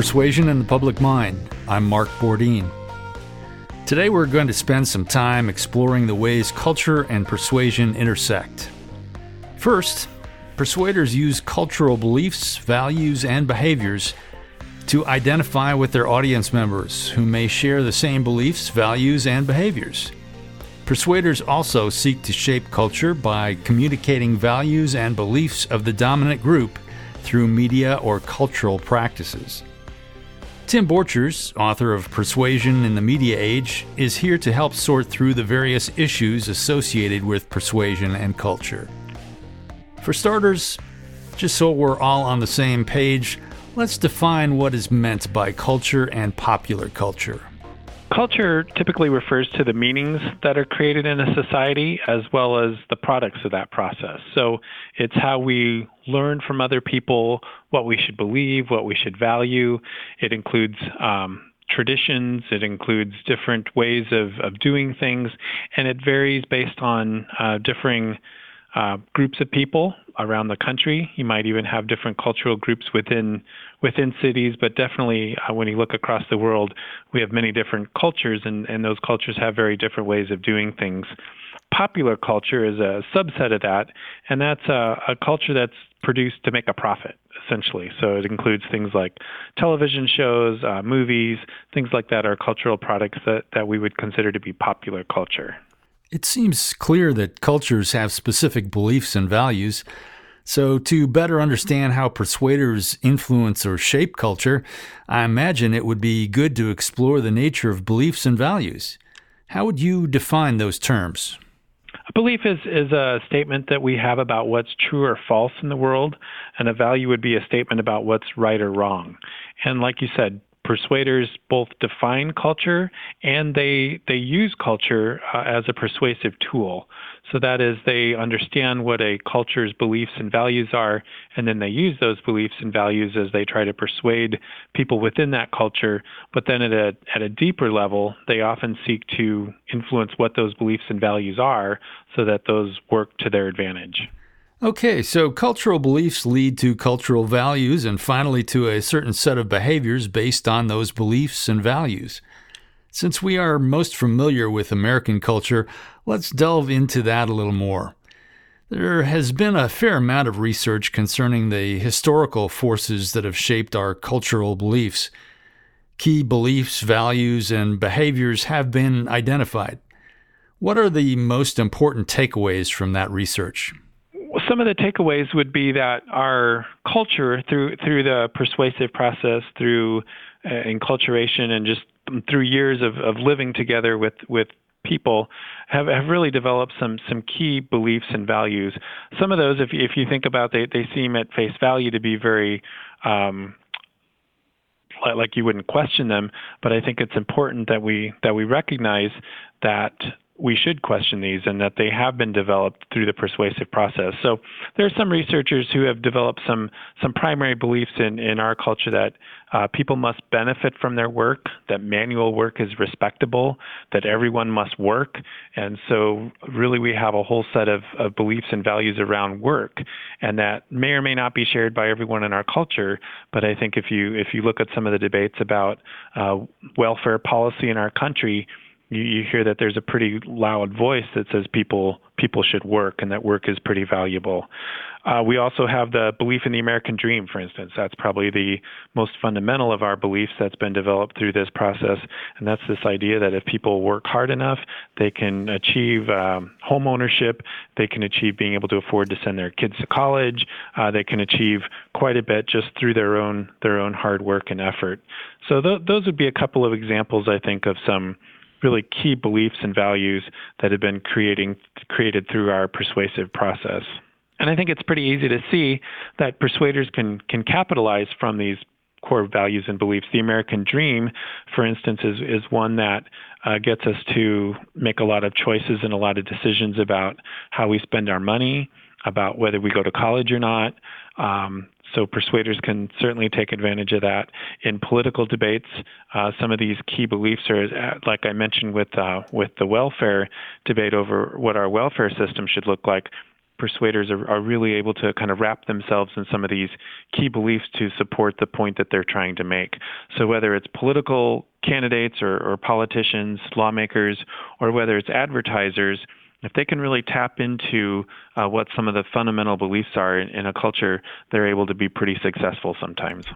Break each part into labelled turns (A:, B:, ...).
A: Persuasion in the Public Mind. I'm Mark Bourdin. Today we're going to spend some time exploring the ways culture and persuasion intersect. First, persuaders use cultural beliefs, values, and behaviors to identify with their audience members who may share the same beliefs, values, and behaviors. Persuaders also seek to shape culture by communicating values and beliefs of the dominant group through media or cultural practices. Tim Borchers, author of Persuasion in the Media Age, is here to help sort through the various issues associated with persuasion and culture. For starters, just so we're all on the same page, let's define what is meant by culture and popular culture.
B: Culture typically refers to the meanings that are created in a society as well as the products of that process. So it's how we learn from other people what we should believe, what we should value. It includes um, traditions, it includes different ways of, of doing things, and it varies based on uh, differing uh, groups of people around the country. You might even have different cultural groups within within cities, but definitely uh, when you look across the world, we have many different cultures, and, and those cultures have very different ways of doing things. Popular culture is a subset of that, and that's a, a culture that's produced to make a profit, essentially. So it includes things like television shows, uh, movies, things like that are cultural products that, that we would consider to be popular culture.
A: It seems clear that cultures have specific beliefs and values. So, to better understand how persuaders influence or shape culture, I imagine it would be good to explore the nature of beliefs and values. How would you define those terms?
B: A belief is, is a statement that we have about what's true or false in the world, and a value would be a statement about what's right or wrong. And like you said, persuaders both define culture and they they use culture uh, as a persuasive tool. So that is, they understand what a culture's beliefs and values are, and then they use those beliefs and values as they try to persuade people within that culture. But then at a at a deeper level, they often seek to influence what those beliefs and values are, so that those work to their advantage.
A: Okay, so cultural beliefs lead to cultural values and finally to a certain set of behaviors based on those beliefs and values. Since we are most familiar with American culture, let's delve into that a little more. There has been a fair amount of research concerning the historical forces that have shaped our cultural beliefs. Key beliefs, values, and behaviors have been identified. What are the most important takeaways from that research?
B: Some of the takeaways would be that our culture, through through the persuasive process, through uh, enculturation, and just through years of, of living together with with people have, have really developed some some key beliefs and values. Some of those, if if you think about, they they seem at face value to be very um, like you wouldn't question them, but I think it's important that we that we recognize that we should question these and that they have been developed through the persuasive process. So there are some researchers who have developed some some primary beliefs in, in our culture that uh, people must benefit from their work, that manual work is respectable, that everyone must work. And so really we have a whole set of, of beliefs and values around work and that may or may not be shared by everyone in our culture. But I think if you if you look at some of the debates about uh, welfare policy in our country, you, you hear that there's a pretty loud voice that says people people should work and that work is pretty valuable. Uh, we also have the belief in the American dream, for instance. That's probably the most fundamental of our beliefs that's been developed through this process, and that's this idea that if people work hard enough, they can achieve um, home ownership, they can achieve being able to afford to send their kids to college, uh, they can achieve quite a bit just through their own their own hard work and effort. So th- those would be a couple of examples, I think, of some really key beliefs and values that have been creating created through our persuasive process. And I think it's pretty easy to see that persuaders can can capitalize from these core values and beliefs. The American dream, for instance, is is one that uh, gets us to make a lot of choices and a lot of decisions about how we spend our money, about whether we go to college or not, um, so persuaders can certainly take advantage of that in political debates. Uh, some of these key beliefs are, uh, like I mentioned with uh, with the welfare debate over what our welfare system should look like. persuaders are, are really able to kind of wrap themselves in some of these key beliefs to support the point that they're trying to make. So whether it's political candidates or, or politicians, lawmakers, or whether it's advertisers, if they can really tap into uh, what some of the fundamental beliefs are in, in a culture, they're able to be pretty successful sometimes.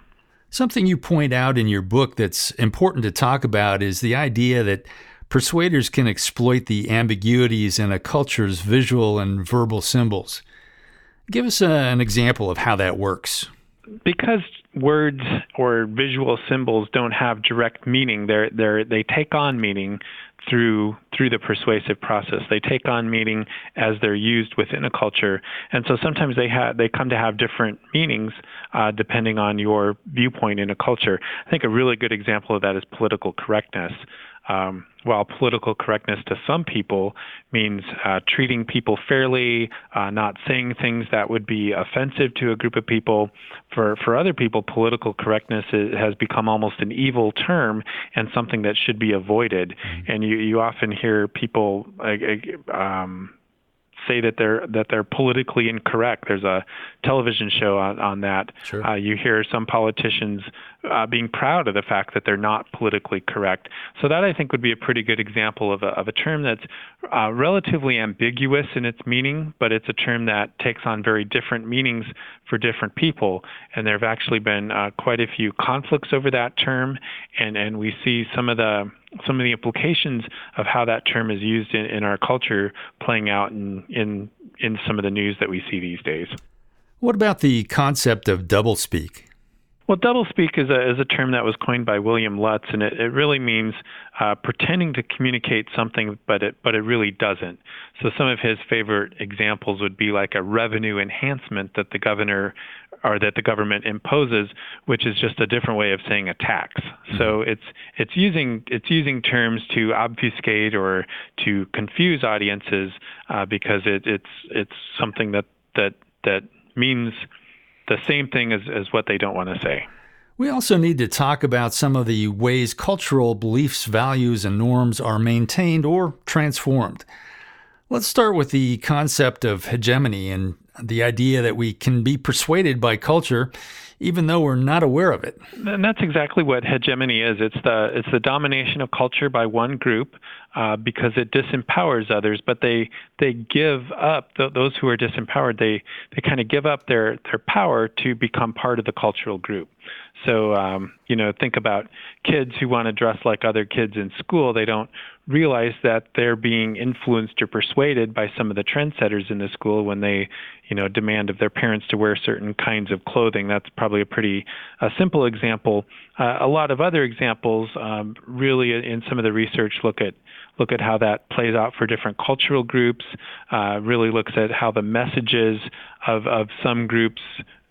A: Something you point out in your book that's important to talk about is the idea that persuaders can exploit the ambiguities in a culture's visual and verbal symbols. Give us a, an example of how that works.
B: Because words or visual symbols don't have direct meaning, they're, they're, they take on meaning through through the persuasive process. They take on meaning as they're used within a culture, and so sometimes they have they come to have different meanings uh, depending on your viewpoint in a culture. I think a really good example of that is political correctness. Um, while political correctness to some people means uh, treating people fairly, uh, not saying things that would be offensive to a group of people, for, for other people, political correctness is, has become almost an evil term and something that should be avoided. Mm-hmm. And you, you often hear people uh, um, say that they're that they're politically incorrect. There's a television show on, on that. Sure. Uh, you hear some politicians uh, being proud of the fact that they're not politically correct. So that I think would be a pretty good example of a, of a term that's uh, relatively ambiguous in its meaning, but it's a term that takes on very different meanings for different people. And there have actually been uh, quite a few conflicts over that term, and and we see some of the some of the implications of how that term is used in, in our culture playing out in, in in some of the news that we see these days.
A: What about the concept of doublespeak?
B: Well, doublespeak is a, is a term that was coined by William Lutz, and it, it really means uh, pretending to communicate something, but it but it really doesn't. So some of his favorite examples would be like a revenue enhancement that the governor or that the government imposes, which is just a different way of saying a tax. Mm-hmm. So it's it's using it's using terms to obfuscate or to confuse audiences uh, because it, it's it's something that that that means the same thing as, as what they don't want to say.
A: We also need to talk about some of the ways cultural beliefs, values, and norms are maintained or transformed. Let's start with the concept of hegemony and the idea that we can be persuaded by culture even though we're not aware of it.
B: And that's exactly what hegemony is. It's the it's the domination of culture by one group uh, because it disempowers others, but they they give up th- those who are disempowered. They they kind of give up their their power to become part of the cultural group. So um, you know, think about kids who want to dress like other kids in school. They don't realize that they're being influenced or persuaded by some of the trendsetters in the school when they, you know, demand of their parents to wear certain kinds of clothing. That's probably a pretty uh, simple example. Uh, a lot of other examples, um, really, in some of the research, look at look at how that plays out for different cultural groups. Uh, really looks at how the messages of of some groups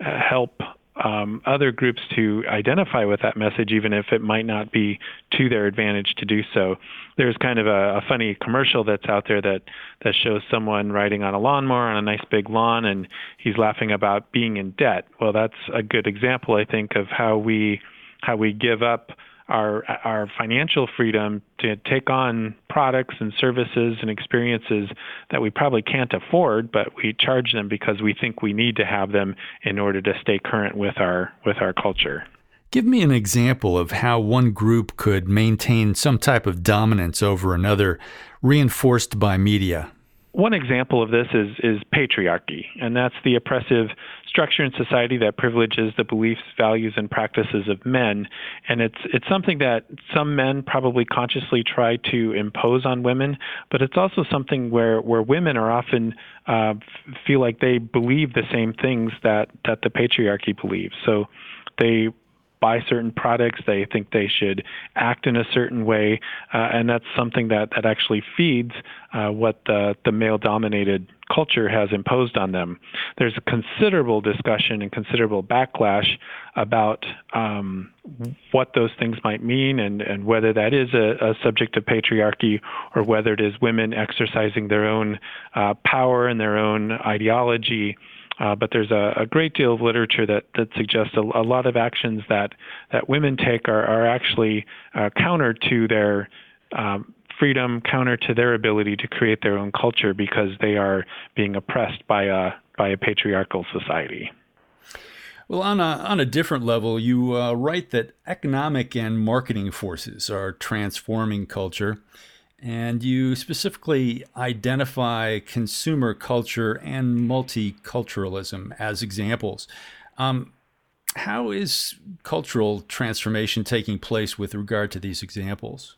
B: uh, help um, other groups to identify with that message, even if it might not be to their advantage to do so. There's kind of a, a funny commercial that's out there that that shows someone riding on a lawnmower on a nice big lawn, and he's laughing about being in debt. Well, that's a good example, I think, of how we how we give up our our financial freedom to take on products and services and experiences that we probably can't afford, but we charge them because we think we need to have them in order to stay current with our with our culture.
A: Give me an example of how one group could maintain some type of dominance over another, reinforced by media.
B: One example of this is, is patriarchy, and that's the oppressive structure in society that privileges the beliefs, values, and practices of men. And it's it's something that some men probably consciously try to impose on women, but it's also something where where women are often uh, feel like they believe the same things that that the patriarchy believes. So they buy certain products, they think they should act in a certain way, uh, and that's something that, that actually feeds uh, what the, the male dominated culture has imposed on them. There's a considerable discussion and considerable backlash about um, what those things might mean and, and whether that is a, a, subject of patriarchy or whether it is women exercising their own uh, power and their own ideology uh, but there's a, a, great deal of literature that, that suggests a, a, lot of actions that, that women take are, are actually uh, counter to their um, freedom counter to their ability to create their own culture because they are being oppressed by a by a patriarchal society.
A: Well, on a, on a different level, you uh, write that economic and marketing forces are transforming culture, and you specifically identify consumer culture and multiculturalism as examples. Um, how is cultural transformation taking place with regard to these examples?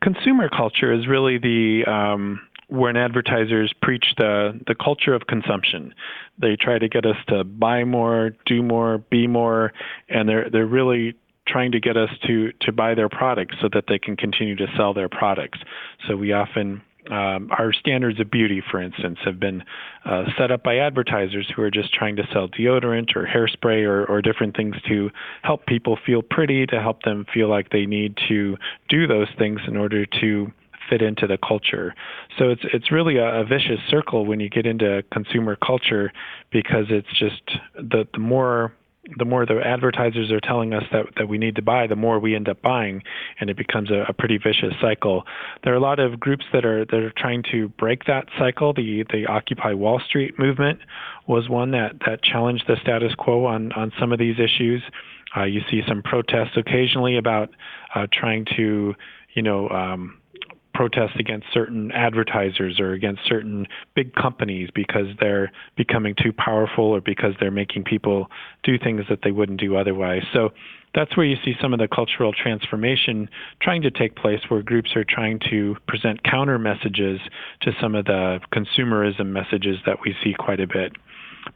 B: Consumer culture is really the um, when advertisers preach the the culture of consumption. They try to get us to buy more, do more, be more, and they're they're really trying to get us to to buy their products so that they can continue to sell their products. So we often um, our standards of beauty, for instance, have been uh, set up by advertisers who are just trying to sell deodorant or hairspray or, or different things to help people feel pretty, to help them feel like they need to do those things in order to fit into the culture. So it's it's really a, a vicious circle when you get into consumer culture because it's just the the more the more the advertisers are telling us that, that we need to buy, the more we end up buying, and it becomes a, a, pretty vicious cycle. There are a lot of groups that are that are trying to break that cycle. The the Occupy Wall Street movement was one that that challenged the status quo on on some of these issues. Uh, you see some protests occasionally about uh, trying to, you know. Um, protest against certain advertisers or against certain big companies because they're becoming too powerful or because they're making people do things that they wouldn't do otherwise. So that's where you see some of the cultural transformation trying to take place, where groups are trying to present counter messages to some of the consumerism messages that we see quite a bit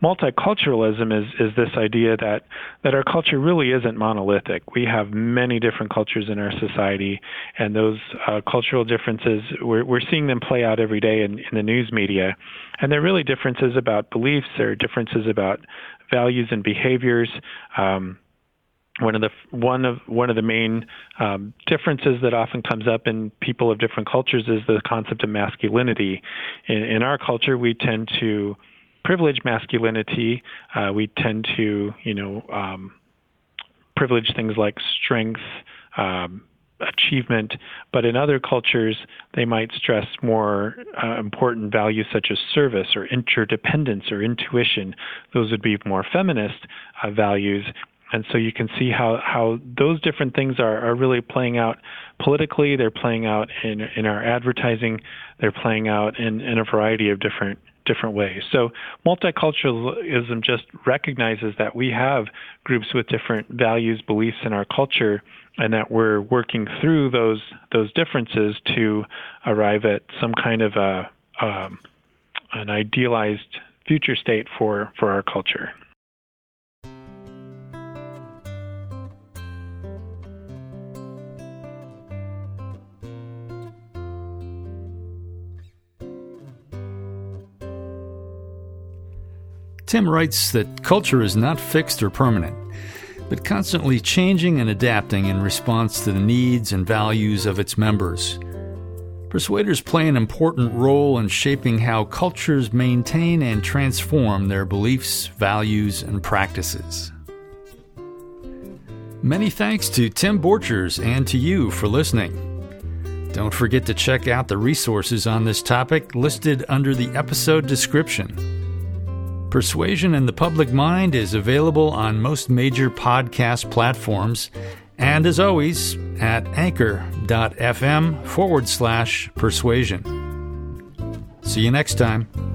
B: multiculturalism is is this idea that that our culture really isn't monolithic. We have many different cultures in our society, and those uh, cultural differences we're we're seeing them play out every day in, in the news media, and they're really differences about beliefs. Are differences about values and behaviors. Um, one of the one of one of the main um, differences that often comes up in people of different cultures is the concept of masculinity. In, in our culture, we tend to privilege masculinity. Uh, we tend to, you know, um, privilege things like strength, um, achievement, but in other cultures, they might stress more uh, important values such as service or interdependence or intuition. Those would be more feminist uh, values. And so you can see how, how those different things are, are really playing out politically, they're playing out in, in our advertising, they're playing out in, in a variety of different different ways. So multiculturalism just recognizes that we have groups with different values, beliefs in our culture, and that we're working through those those differences to arrive at some kind of a um, an idealized future state for for our culture.
A: Tim writes that culture is not fixed or permanent, but constantly changing and adapting in response to the needs and values of its members. Persuaders play an important role in shaping how cultures maintain and transform their beliefs, values, and practices. Many thanks to Tim Borchers and to you for listening. Don't forget to check out the resources on this topic listed under the episode description. Persuasion in the Public Mind is available on most major podcast platforms and, as always, at anchor.fm forward slash persuasion. See you next time.